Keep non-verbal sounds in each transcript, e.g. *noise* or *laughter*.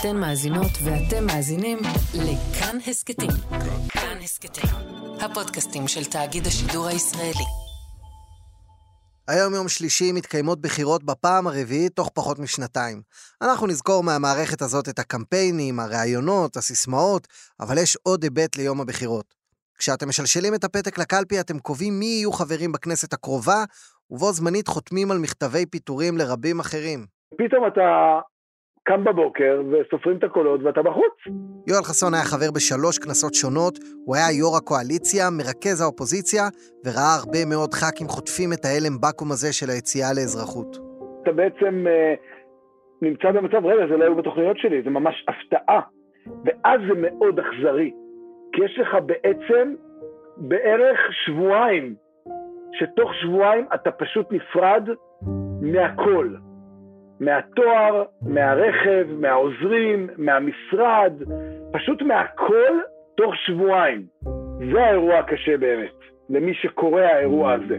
אתן מאזינות ואתם מאזינים לכאן הסכתים. כאן הסכתים, הפודקאסטים של תאגיד השידור הישראלי. היום יום שלישי מתקיימות בחירות בפעם הרביעית תוך פחות משנתיים. אנחנו נזכור מהמערכת הזאת את הקמפיינים, הראיונות, הסיסמאות, אבל יש עוד היבט ליום הבחירות. כשאתם משלשלים את הפתק לקלפי אתם קובעים מי יהיו חברים בכנסת הקרובה, ובו זמנית חותמים על מכתבי פיטורים לרבים אחרים. פתאום אתה קם בבוקר וסופרים את הקולות ואתה בחוץ. יואל חסון היה חבר בשלוש כנסות שונות, הוא היה יו"ר הקואליציה, מרכז האופוזיציה, וראה הרבה מאוד ח"כים חוטפים את ההלם בקו"ם הזה של היציאה לאזרחות. אתה בעצם אה, נמצא במצב, רגע, זה לא היו בתוכניות שלי, זה ממש הפתעה. ואז זה מאוד אכזרי, כי יש לך בעצם בערך שבועיים, שתוך שבועיים אתה פשוט נפרד מהכל. מהתואר, מהרכב, מהעוזרים, מהמשרד, פשוט מהכל תוך שבועיים. זה האירוע הקשה באמת, למי שקורא האירוע הזה.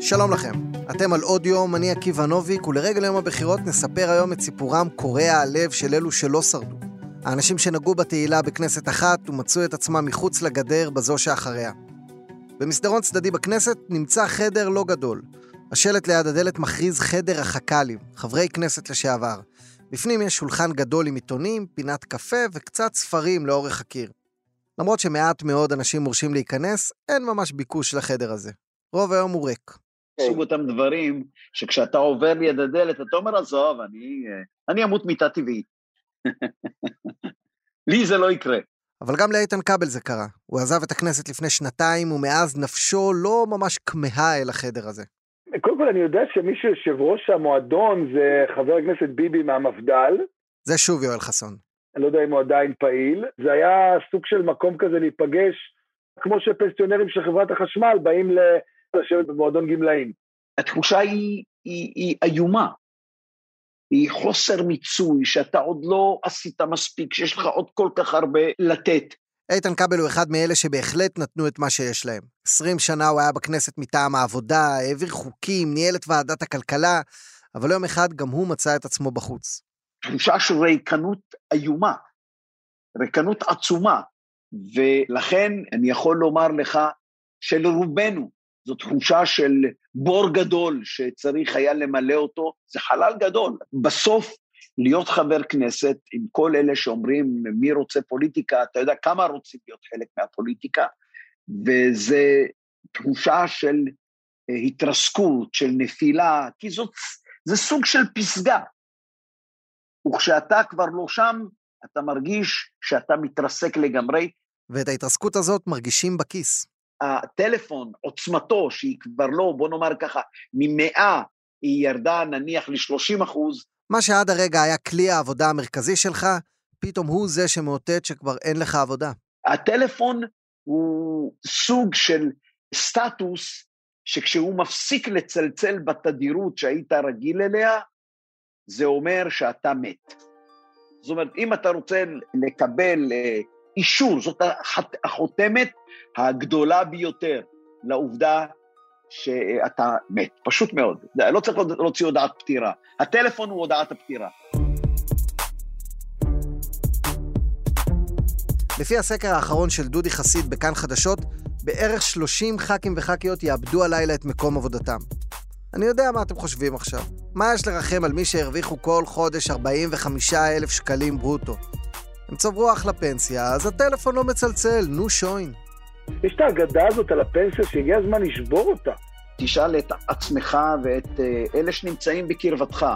שלום לכם, אתם על עוד יום, אני עקיבא נוביק, ולרגל יום הבחירות נספר היום את סיפורם קורע הלב של אלו שלא שרדו. האנשים שנגעו בתהילה בכנסת אחת ומצאו את עצמם מחוץ לגדר בזו שאחריה. במסדרון צדדי בכנסת נמצא חדר לא גדול. השלט ליד הדלת מכריז חדר החכ"לים, חברי כנסת לשעבר. בפנים יש שולחן גדול עם עיתונים, פינת קפה וקצת ספרים לאורך הקיר. למרות שמעט מאוד אנשים מורשים להיכנס, אין ממש ביקוש לחדר הזה. רוב היום הוא ריק. סוג אותם דברים שכשאתה עובר ליד הדלת, אתה אומר, עזוב, אני, אני אמות מיתה טבעית. *laughs* לי זה לא יקרה. אבל גם לאיתן כבל זה קרה. הוא עזב את הכנסת לפני שנתיים, ומאז נפשו לא ממש כמהה אל החדר הזה. קודם כל, אני יודע שמי שיושב ראש המועדון זה חבר הכנסת ביבי מהמפד"ל. זה שוב יואל חסון. אני לא יודע אם הוא עדיין פעיל. זה היה סוג של מקום כזה להיפגש, כמו שפנסיונרים של חברת החשמל באים לשבת במועדון גמלאים. התחושה היא, היא, היא איומה. היא חוסר מיצוי, שאתה עוד לא עשית מספיק, שיש לך עוד כל כך הרבה לתת. איתן כבל הוא אחד מאלה שבהחלט נתנו את מה שיש להם. 20 שנה הוא היה בכנסת מטעם העבודה, העביר חוקים, ניהל את ועדת הכלכלה, אבל יום אחד גם הוא מצא את עצמו בחוץ. תחושה של ריקנות איומה, ריקנות עצומה, ולכן אני יכול לומר לך שלרובנו זו תחושה של בור גדול שצריך היה למלא אותו, זה חלל גדול. בסוף, להיות חבר כנסת, עם כל אלה שאומרים מי רוצה פוליטיקה, אתה יודע כמה רוצים להיות חלק מהפוליטיקה, וזה תחושה של אה, התרסקות, של נפילה, כי זאת, זה סוג של פסגה. וכשאתה כבר לא שם, אתה מרגיש שאתה מתרסק לגמרי. ואת ההתרסקות הזאת מרגישים בכיס. הטלפון, עוצמתו, שהיא כבר לא, בוא נאמר ככה, ממאה היא ירדה נניח ל-30 אחוז. מה שעד הרגע היה כלי העבודה המרכזי שלך, פתאום הוא זה שמאותת שכבר אין לך עבודה. הטלפון הוא סוג של סטטוס שכשהוא מפסיק לצלצל בתדירות שהיית רגיל אליה, זה אומר שאתה מת. זאת אומרת, אם אתה רוצה לקבל אה, אישור, זאת החותמת הגדולה ביותר לעובדה שאתה מת, פשוט מאוד. לא צריך להוציא הודעת פטירה. הטלפון הוא הודעת הפטירה. לפי הסקר האחרון של דודי חסיד בכאן חדשות, בערך 30 ח"כים וח"כיות יאבדו הלילה את מקום עבודתם. אני יודע מה אתם חושבים עכשיו. מה יש לרחם על מי שהרוויחו כל חודש 45 אלף שקלים ברוטו? הם צברו אחלה פנסיה, אז הטלפון לא מצלצל, נו שוין. יש את האגדה הזאת על הפנסיה שהגיע הזמן לשבור אותה. תשאל את עצמך ואת אה, אלה שנמצאים בקרבתך,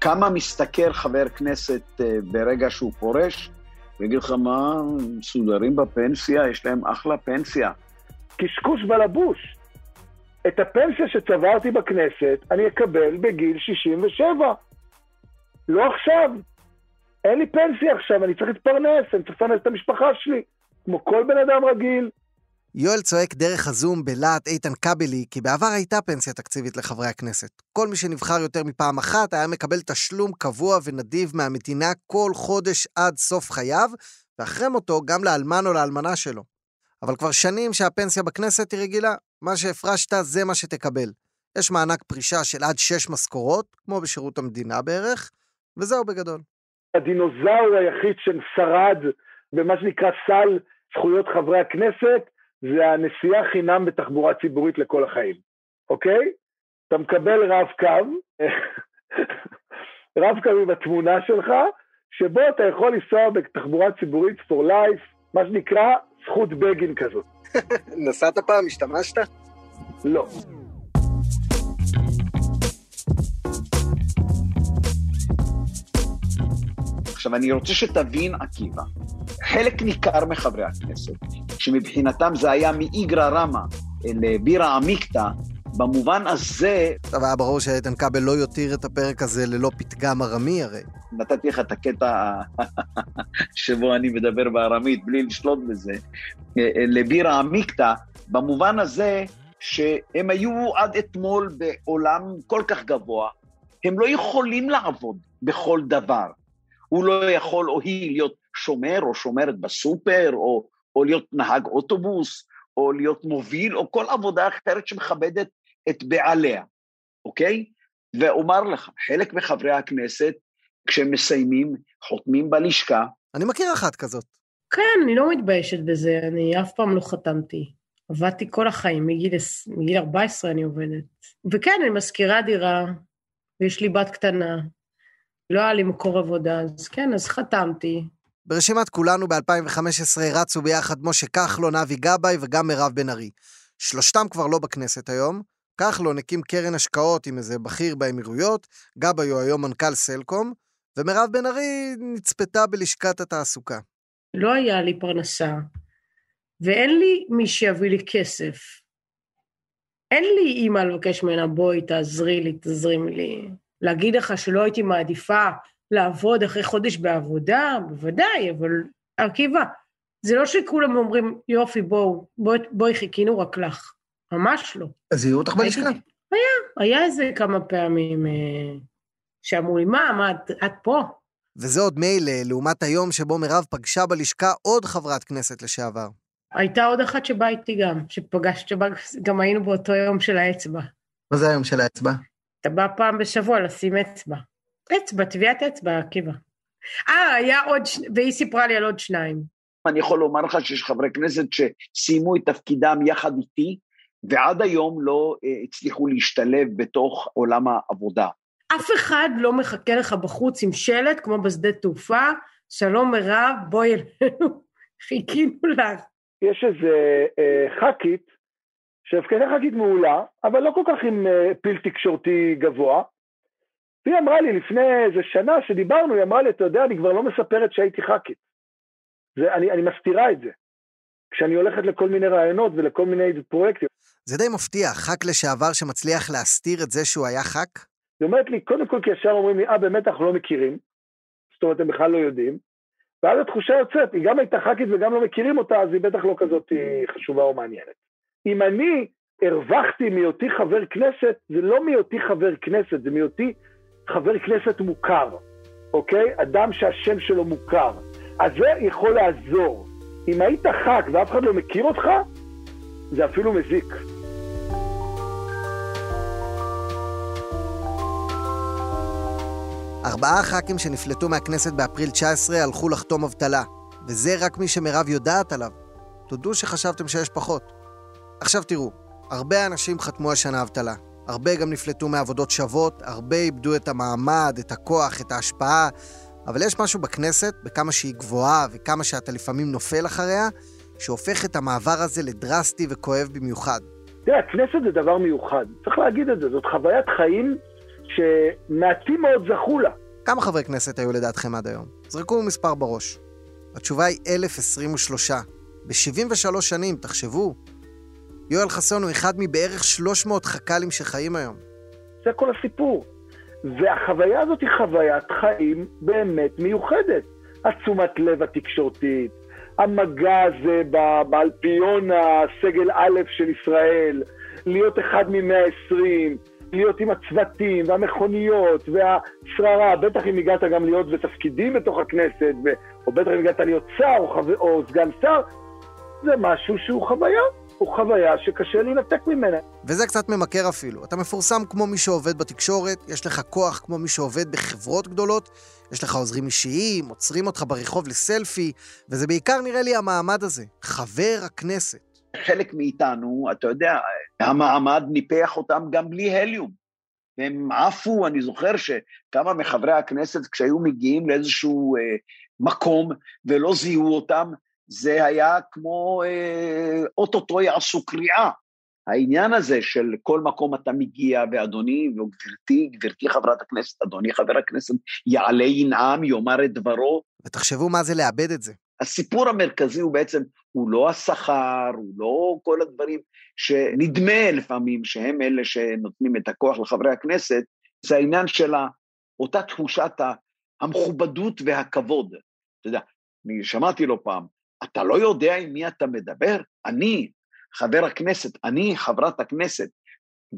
כמה משתכר חבר כנסת אה, ברגע שהוא פורש? ויגיד לך, מה, מסודרים בפנסיה, יש להם אחלה פנסיה. קשקוש בלבוש. את הפנסיה שצברתי בכנסת אני אקבל בגיל 67. לא עכשיו. אין לי פנסיה עכשיו, אני צריך להתפרנס, אני צריך לפרנס את המשפחה שלי, כמו כל בן אדם רגיל. יואל צועק דרך הזום בלהט איתן כבלי, כי בעבר הייתה פנסיה תקציבית לחברי הכנסת. כל מי שנבחר יותר מפעם אחת היה מקבל תשלום קבוע ונדיב מהמדינה כל חודש עד סוף חייו, ואחרי מותו גם לאלמן או לאלמנה שלו. אבל כבר שנים שהפנסיה בכנסת היא רגילה, מה שהפרשת זה מה שתקבל. יש מענק פרישה של עד שש משכורות, כמו בשירות המדינה בערך, וזהו בגדול. הדינוזאור היחיד ששרד במה שנקרא סל זכויות חברי הכנסת, זה הנסיעה חינם בתחבורה ציבורית לכל החיים, אוקיי? אתה מקבל רב קו, *laughs* רב קו עם התמונה שלך, שבו אתה יכול לנסוע בתחבורה ציבורית for life, מה שנקרא זכות בגין כזאת. *laughs* נסעת פעם? השתמשת? לא. עכשיו, אני רוצה שתבין, עקיבא, חלק ניכר מחברי הכנסת, שמבחינתם זה היה מאיגרא רמא לבירה עמיקתא, במובן הזה... טוב, היה ברור שאיתן כבל לא יותיר את הפרק הזה ללא פתגם ארמי הרי. נתתי לך את הקטע שבו אני מדבר בארמית, בלי לשלוט בזה, לבירה עמיקתא, במובן הזה שהם היו עד אתמול בעולם כל כך גבוה, הם לא יכולים לעבוד בכל דבר. הוא לא יכול או היא להיות שומר או שומרת בסופר, או, או להיות נהג אוטובוס, או להיות מוביל, או כל עבודה אחרת שמכבדת את בעליה, אוקיי? ואומר לך, חלק מחברי הכנסת, כשהם מסיימים, חותמים בלשכה. אני מכיר אחת כזאת. כן, אני לא מתביישת בזה, אני אף פעם לא חתמתי. עבדתי כל החיים, מגיל, מגיל 14 אני עובדת. וכן, אני מזכירה דירה, ויש לי בת קטנה. לא היה לי מקור עבודה, אז כן, אז חתמתי. ברשימת כולנו ב-2015 רצו ביחד משה כחלון, אבי גבאי וגם מירב בן ארי. שלושתם כבר לא בכנסת היום. כחלון הקים קרן השקעות עם איזה בכיר באמירויות, גבאי הוא היום מנכ"ל סלקום, ומירב בן ארי נצפתה בלשכת התעסוקה. לא היה לי פרנסה, ואין לי מי שיביא לי כסף. אין לי אימא לבקש ממנה, בואי, תעזרי לי, תזרימי לי. להגיד לך שלא הייתי מעדיפה לעבוד אחרי חודש בעבודה, בוודאי, אבל עקיבא, זה לא שכולם אומרים, יופי, בואו, בואי, בואי חיכינו רק לך. ממש לא. אז יהיו אותך בלשכה. היה, היה איזה כמה פעמים אה, שאמרו לי, מה, מה, את, את פה? וזה עוד מילא, לעומת היום שבו מירב פגשה בלשכה עוד חברת כנסת לשעבר. הייתה עוד אחת שבאה איתי גם, שפגשת, שבה גם היינו באותו יום של האצבע. מה זה היום של האצבע? אתה בא פעם בשבוע לשים אצבע. אצבע, טביעת אצבע, עקיבא. אה, היה עוד, ש... והיא סיפרה לי על עוד שניים. אני יכול לומר לך שיש חברי כנסת שסיימו את תפקידם יחד איתי, ועד היום לא אה, הצליחו להשתלב בתוך עולם העבודה. אף אחד לא מחכה לך בחוץ עם שלט, כמו בשדה תעופה, שלום מירב, בואי אלינו, *laughs* חיכינו לך. יש איזה אה, ח"כית, שהפקדה ח"כית מעולה, אבל לא כל כך עם אה, פיל תקשורתי גבוה, והיא אמרה לי לפני איזה שנה שדיברנו, היא אמרה לי, אתה יודע, אני כבר לא מספרת שהייתי ח"כית. אני, אני מסתירה את זה. כשאני הולכת לכל מיני רעיונות ולכל מיני פרויקטים. זה די מפתיע, ח"כ לשעבר שמצליח להסתיר את זה שהוא היה ח"כ? היא אומרת לי, קודם כל כי ישר אומרים לי, אה, באמת אנחנו לא מכירים. זאת אומרת, הם בכלל לא יודעים. ואז התחושה יוצאת, היא גם הייתה ח"כית וגם לא מכירים אותה, אז היא בטח לא כזאת חשובה או מעניינת. אם אני הרווחתי מהיותי חבר כנסת, זה לא מהיותי חבר כנסת, זה מהיותי חבר כנסת מוכר, אוקיי? אדם שהשם שלו מוכר. אז זה יכול לעזור. אם היית ח"כ ואף אחד לא מכיר אותך, זה אפילו מזיק. ארבעה ח"כים שנפלטו מהכנסת באפריל 19 הלכו לחתום אבטלה, וזה רק מי שמירב יודעת עליו. תודו שחשבתם שיש פחות. עכשיו תראו, הרבה אנשים חתמו השנה אבטלה. הרבה גם נפלטו מעבודות שוות, הרבה איבדו את המעמד, את הכוח, את ההשפעה, אבל יש משהו בכנסת, בכמה שהיא גבוהה וכמה שאתה לפעמים נופל אחריה, שהופך את המעבר הזה לדרסטי וכואב במיוחד. תראה, הכנסת זה דבר מיוחד, צריך להגיד את זה, זאת חוויית חיים שמעטים מאוד זכו לה. כמה חברי כנסת היו לדעתכם עד היום? זרקו מספר בראש. התשובה היא 1,023. ב-73 שנים, תחשבו. יואל חסון הוא אחד מבערך 300 חכ"לים שחיים היום. זה כל הסיפור. והחוויה הזאת היא חוויית חיים באמת מיוחדת. התשומת לב התקשורתית, המגע הזה באלפיון הסגל א' של ישראל, להיות אחד מ-120, להיות עם הצוותים והמכוניות והשררה, בטח אם הגעת גם להיות בתפקידים בתוך הכנסת, או בטח אם הגעת להיות שר או, חו... או סגן שר, זה משהו שהוא חוויה, הוא חוויה שקשה להינתק ממנה. וזה קצת ממכר אפילו. אתה מפורסם כמו מי שעובד בתקשורת, יש לך כוח כמו מי שעובד בחברות גדולות, יש לך עוזרים אישיים, עוצרים אותך ברחוב לסלפי, וזה בעיקר נראה לי המעמד הזה, חבר הכנסת. חלק מאיתנו, אתה יודע, המעמד ניפח אותם גם בלי הליום. והם עפו, אני זוכר שכמה מחברי הכנסת, כשהיו מגיעים לאיזשהו אה, מקום ולא זיהו אותם, זה היה כמו אה, אוטוטו יעשו קריאה. העניין הזה של כל מקום אתה מגיע, ואדוני וגברתי, גברתי חברת הכנסת, אדוני חבר הכנסת, יעלה ינעם, יאמר את דברו. ותחשבו מה זה לאבד את זה. הסיפור המרכזי הוא בעצם, הוא לא השכר, הוא לא כל הדברים שנדמה לפעמים שהם אלה שנותנים את הכוח לחברי הכנסת, זה העניין של אותה תחושת המכובדות והכבוד. אתה יודע, אני שמעתי לא פעם, אתה לא יודע עם מי אתה מדבר? אני, חבר הכנסת, אני, חברת הכנסת.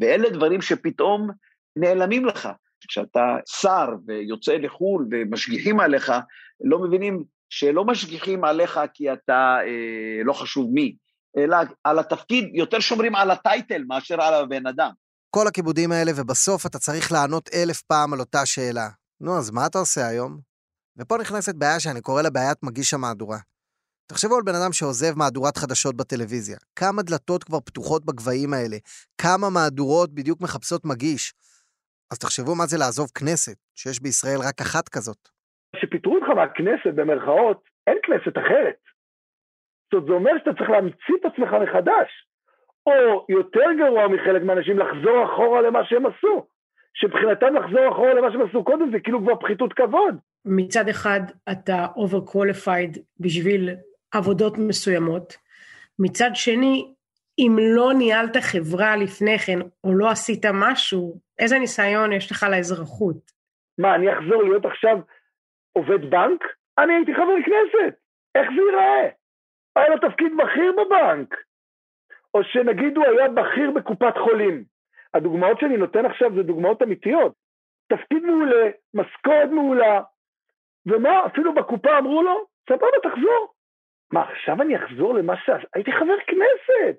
ואלה דברים שפתאום נעלמים לך. כשאתה שר ויוצא לחו"ל ומשגיחים עליך, לא מבינים שלא משגיחים עליך כי אתה אה, לא חשוב מי, אלא על התפקיד, יותר שומרים על הטייטל מאשר על הבן אדם. כל הכיבודים האלה, ובסוף אתה צריך לענות אלף פעם על אותה שאלה. נו, אז מה אתה עושה היום? ופה נכנסת בעיה שאני קורא לה בעיית מגיש המהדורה. תחשבו על בן אדם שעוזב מהדורת חדשות בטלוויזיה. כמה דלתות כבר פתוחות בגבהים האלה? כמה מהדורות בדיוק מחפשות מגיש? אז תחשבו מה זה לעזוב כנסת, שיש בישראל רק אחת כזאת. כשפיטרו אותך מהכנסת, במרכאות, אין כנסת אחרת. זאת אומרת, זה אומר שאתה צריך להמציא את עצמך מחדש. או יותר גרוע מחלק מהאנשים, לחזור אחורה למה שהם עשו. שמבחינתם לחזור אחורה למה שהם עשו קודם זה כאילו כבר פחיתות כבוד. מצד אחד אתה overqualified בשביל עבודות מסוימות, מצד שני, אם לא ניהלת חברה לפני כן, או לא עשית משהו, איזה ניסיון יש לך לאזרחות? מה, אני אחזור להיות עכשיו עובד בנק? אני הייתי חבר כנסת, איך זה ייראה? היה לו תפקיד בכיר בבנק. או שנגיד הוא היה בכיר בקופת חולים. הדוגמאות שאני נותן עכשיו זה דוגמאות אמיתיות. תפקיד מעולה, משכורת מעולה, ומה, אפילו בקופה אמרו לו, סבבה, תחזור. מה, עכשיו אני אחזור למה ש... הייתי חבר כנסת,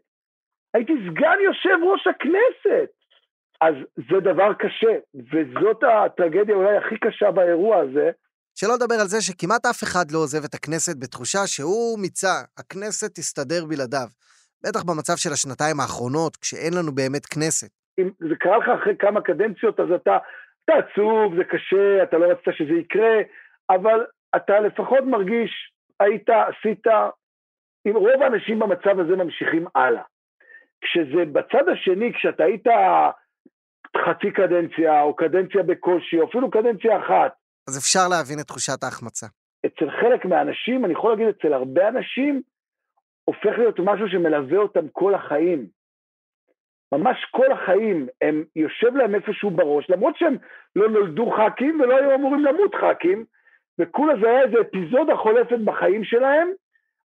הייתי סגן יושב ראש הכנסת. אז זה דבר קשה, וזאת הטרגדיה אולי הכי קשה באירוע הזה. שלא לדבר על זה שכמעט אף אחד לא עוזב את הכנסת בתחושה שהוא מיצה, הכנסת תסתדר בלעדיו. בטח במצב של השנתיים האחרונות, כשאין לנו באמת כנסת. אם זה קרה לך אחרי כמה קדנציות, אז אתה, אתה עצוב, זה קשה, אתה לא רצית שזה יקרה, אבל אתה לפחות מרגיש, היית, עשית, אם רוב האנשים במצב הזה ממשיכים הלאה. כשזה בצד השני, כשאתה היית חצי קדנציה, או קדנציה בקושי, או אפילו קדנציה אחת. אז אפשר להבין את תחושת ההחמצה. אצל חלק מהאנשים, אני יכול להגיד אצל הרבה אנשים, הופך להיות משהו שמלווה אותם כל החיים. ממש כל החיים, הם יושב להם איפשהו בראש, למרות שהם לא נולדו ח"כים ולא היו אמורים למות ח"כים, וכולה זה היה איזה אפיזודה חולפת בחיים שלהם,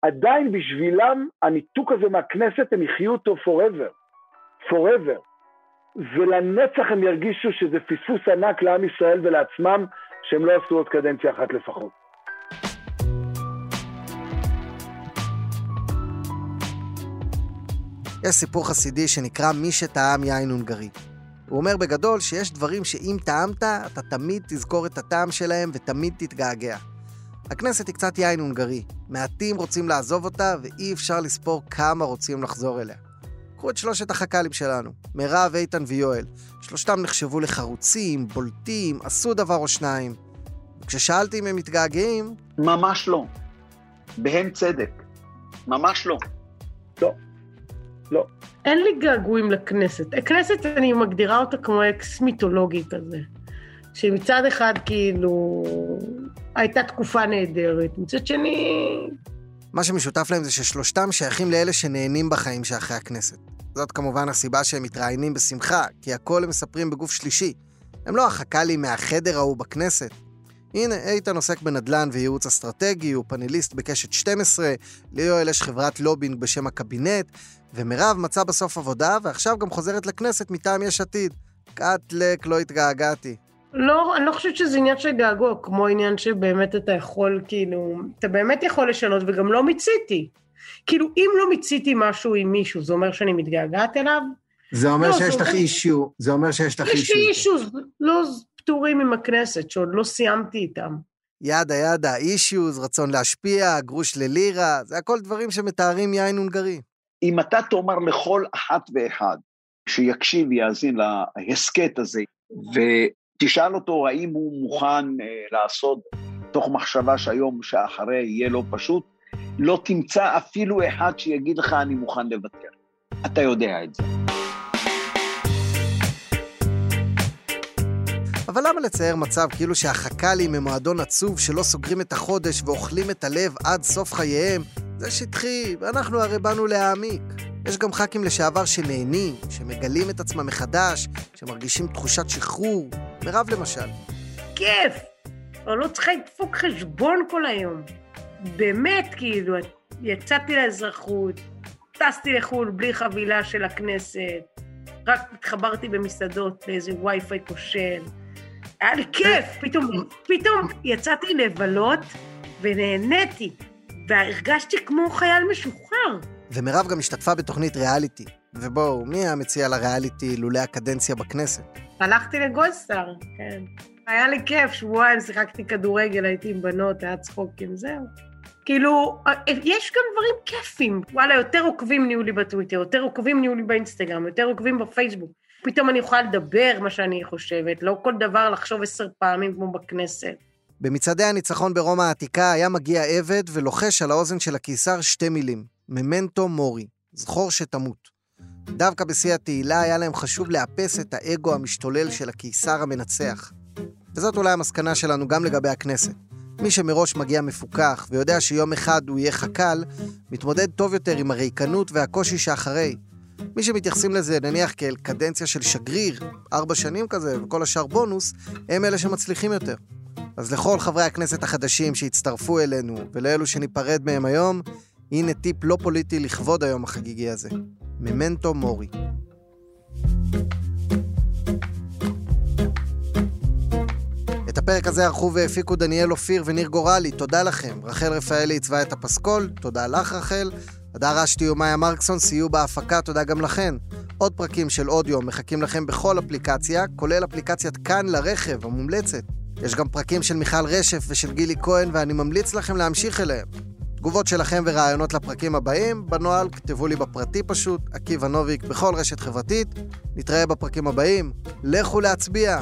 עדיין בשבילם הניתוק הזה מהכנסת הם יחיו אותו forever, forever. ולנצח הם ירגישו שזה פספוס ענק לעם ישראל ולעצמם, שהם לא עשו עוד קדנציה אחת לפחות. יש סיפור חסידי שנקרא מי שטעם יין הונגרי. הוא אומר בגדול שיש דברים שאם טעמת, אתה תמיד תזכור את הטעם שלהם ותמיד תתגעגע. הכנסת היא קצת יין הונגרי. מעטים רוצים לעזוב אותה, ואי אפשר לספור כמה רוצים לחזור אליה. קחו את שלושת החכ"לים שלנו, מירב, איתן ויואל. שלושתם נחשבו לחרוצים, בולטים, עשו דבר או שניים. וכששאלתי אם הם מתגעגעים... ממש לא. בהם צדק. ממש לא. לא. לא. אין לי געגועים לכנסת. הכנסת, אני מגדירה אותה כמו אקס מיתולוגי כזה. שמצד אחד כאילו הייתה תקופה נהדרת, מצד שני... מה שמשותף להם זה ששלושתם שייכים לאלה שנהנים בחיים שאחרי הכנסת. זאת כמובן הסיבה שהם מתראיינים בשמחה, כי הכל הם מספרים בגוף שלישי. הם לא החכ"לים מהחדר ההוא בכנסת. הנה, איתן עוסק בנדל"ן וייעוץ אסטרטגי, הוא פאנליסט בקשת 12, ליואל יש חברת לובינג בשם הקבינט, ומירב מצאה בסוף עבודה, ועכשיו גם חוזרת לכנסת מטעם יש עתיד. קאטלק, לא התגעגעתי. לא, אני לא חושבת שזה עניין של געגוע, כמו עניין שבאמת אתה יכול, כאילו, אתה באמת יכול לשנות, וגם לא מיציתי. כאילו, אם לא מיציתי משהו עם מישהו, זה אומר שאני מתגעגעת אליו? זה אומר לא, שיש זה לך אומר- אישיו, זה אומר שיש לך יש אישיו. לי אישוז לא פתורים עם הכנסת, שעוד לא סיימתי איתם. ידה ידה, אישיוז, רצון להשפיע, גרוש ללירה, זה הכל דברים שמתארים יין הונגרי. אם אתה תאמר לכל אחת ואחד שיקשיב, יאזין להסכת הזה, ותשאל אותו האם הוא מוכן אה, לעשות תוך מחשבה שהיום שאחרי יהיה לא פשוט, לא תמצא אפילו אחד שיגיד לך אני מוכן לוותר. אתה יודע את זה. אבל למה לצייר מצב כאילו שהחכ"לים הם מועדון עצוב שלא סוגרים את החודש ואוכלים את הלב עד סוף חייהם? זה שטחי, ואנחנו הרי באנו להעמיק. יש גם ח"כים לשעבר שנהנים, שמגלים את עצמם מחדש, שמרגישים תחושת שחרור. מירב למשל. כיף! אבל לא צריכה לדפוק חשבון כל היום. באמת, כאילו, יצאתי לאזרחות, טסתי לחו"ל בלי חבילה של הכנסת, רק התחברתי במסעדות לאיזה וי-פיי כושל. היה לי כיף, פתאום, פתאום יצאתי לבלות ונהניתי, והרגשתי כמו חייל משוחרר. ומירב גם השתתפה בתוכנית ריאליטי. ובואו, מי היה מציע לריאליטי לולא הקדנציה בכנסת? הלכתי לגולדסטאר, כן. היה לי כיף, שבועיים שיחקתי כדורגל, הייתי עם בנות, היה צחוקים, זהו. כאילו, יש גם דברים כיפים. וואלה, יותר עוקבים נהיו לי בטוויטר, יותר עוקבים נהיו לי באינסטגרם, יותר עוקבים בפייסבוק. פתאום אני יכולה לדבר מה שאני חושבת, לא כל דבר לחשוב עשר פעמים כמו בכנסת. במצעדי הניצחון ברומא העתיקה היה מגיע עבד ולוחש על האוזן של הקיסר שתי מילים, ממנטו מורי, זכור שתמות. דווקא בשיא התהילה היה להם חשוב לאפס את האגו המשתולל של הקיסר המנצח. וזאת אולי המסקנה שלנו גם לגבי הכנסת. מי שמראש מגיע מפוכח ויודע שיום אחד הוא יהיה חכ"ל, מתמודד טוב יותר עם הריקנות והקושי שאחרי. מי שמתייחסים לזה נניח כאל קדנציה של שגריר, ארבע שנים כזה, וכל השאר בונוס, הם אלה שמצליחים יותר. אז לכל חברי הכנסת החדשים שהצטרפו אלינו, ולאלו שניפרד מהם היום, הנה טיפ לא פוליטי לכבוד היום החגיגי הזה. ממנטו מורי. את הפרק הזה ערכו והפיקו דניאל אופיר וניר גורלי, תודה לכם. רחל רפאלי עיצבה את הפסקול, תודה לך רחל. הדר אשתי ומאיה מרקסון סייעו בהפקה, תודה גם לכן. עוד פרקים של אודיו מחכים לכם בכל אפליקציה, כולל אפליקציית כאן לרכב המומלצת. יש גם פרקים של מיכל רשף ושל גילי כהן, ואני ממליץ לכם להמשיך אליהם. תגובות שלכם ורעיונות לפרקים הבאים, בנוהל כתבו לי בפרטי פשוט, עקיבא נוביק בכל רשת חברתית. נתראה בפרקים הבאים, לכו להצביע!